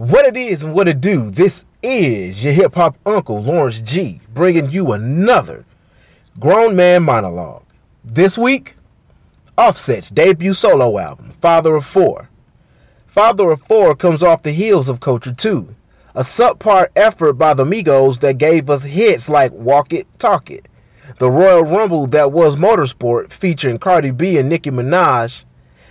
What it is and what it do, this is your hip hop uncle, Lawrence G, bringing you another grown man monologue. This week, Offset's debut solo album, Father of Four. Father of Four comes off the heels of Culture 2, a subpar effort by the Migos that gave us hits like Walk It, Talk It, the Royal Rumble that was Motorsport featuring Cardi B and Nicki Minaj,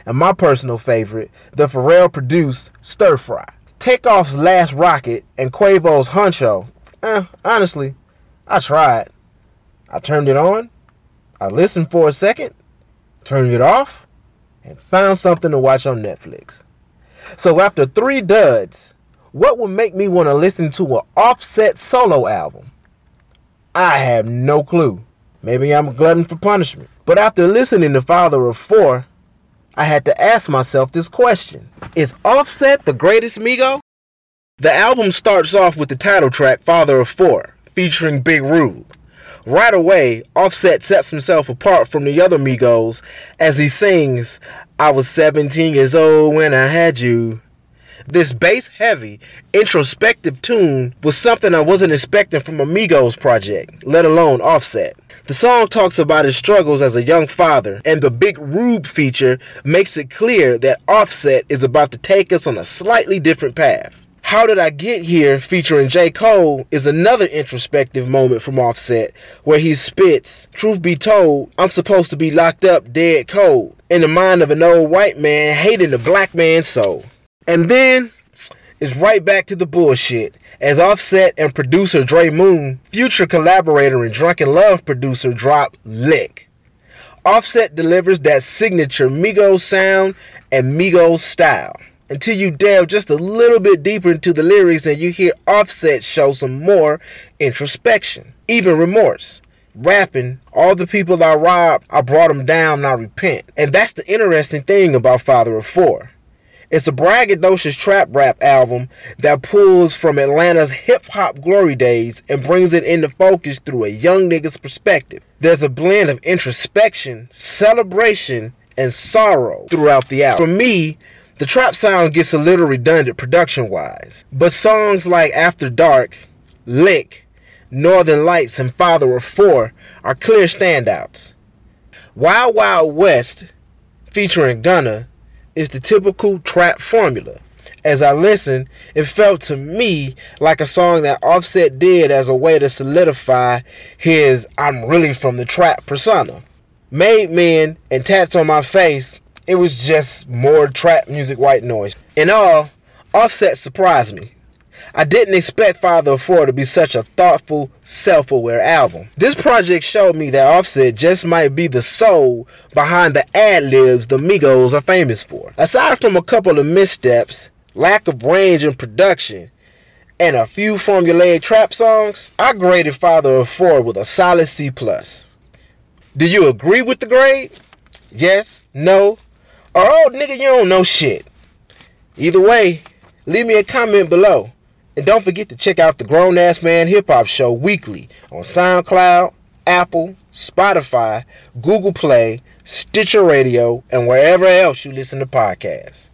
and my personal favorite, the Pharrell produced Stir Fry. Takeoff's last rocket and Quavo's Huncho. Eh, honestly, I tried. I turned it on, I listened for a second, turned it off, and found something to watch on Netflix. So after three duds, what would make me want to listen to an offset solo album? I have no clue. Maybe I'm a glutton for punishment. But after listening to Father of Four, I had to ask myself this question Is Offset the greatest Migo? The album starts off with the title track Father of Four, featuring Big Rube. Right away, Offset sets himself apart from the other Migos as he sings, I was 17 years old when I had you. This bass heavy, introspective tune was something I wasn't expecting from a Migos project, let alone Offset. The song talks about his struggles as a young father, and the Big Rube feature makes it clear that Offset is about to take us on a slightly different path. How Did I Get Here featuring J. Cole is another introspective moment from Offset where he spits, Truth be told, I'm supposed to be locked up dead cold in the mind of an old white man hating the black man's soul. And then it's right back to the bullshit as Offset and producer Dre Moon, future collaborator and Drunk in Love producer, drop Lick. Offset delivers that signature Migos sound and Migos style until you delve just a little bit deeper into the lyrics and you hear Offset show some more introspection, even remorse. Rapping, all the people I robbed, I brought them down, I repent. And that's the interesting thing about Father of Four. It's a braggadocious trap rap album that pulls from Atlanta's hip hop glory days and brings it into focus through a young nigga's perspective. There's a blend of introspection, celebration, and sorrow throughout the album. For me, the trap sound gets a little redundant production wise, but songs like After Dark, Lick, Northern Lights, and Father of Four are clear standouts. Wild Wild West, featuring Gunna, is the typical trap formula. As I listened, it felt to me like a song that Offset did as a way to solidify his I'm really from the trap persona. Made Men and Tats on My Face, it was just more trap music white noise. In all, Offset surprised me. I didn't expect Father of Four to be such a thoughtful, self aware album. This project showed me that Offset just might be the soul behind the ad libs the Migos are famous for. Aside from a couple of missteps, lack of range in production, and a few formulaic trap songs, I graded Father of Four with a solid C. plus. Do you agree with the grade? Yes? No? Or oh nigga, you don't know shit. Either way, leave me a comment below. And don't forget to check out the Grown Ass Man Hip Hop Show weekly on SoundCloud, Apple, Spotify, Google Play, Stitcher Radio, and wherever else you listen to podcasts.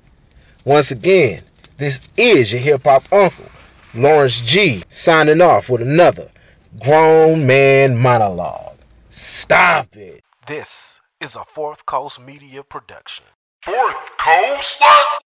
Once again, this is your hip hop uncle, Lawrence G, signing off with another grown man monologue. Stop it. This is a Fourth Coast Media production. Fourth Coast? What?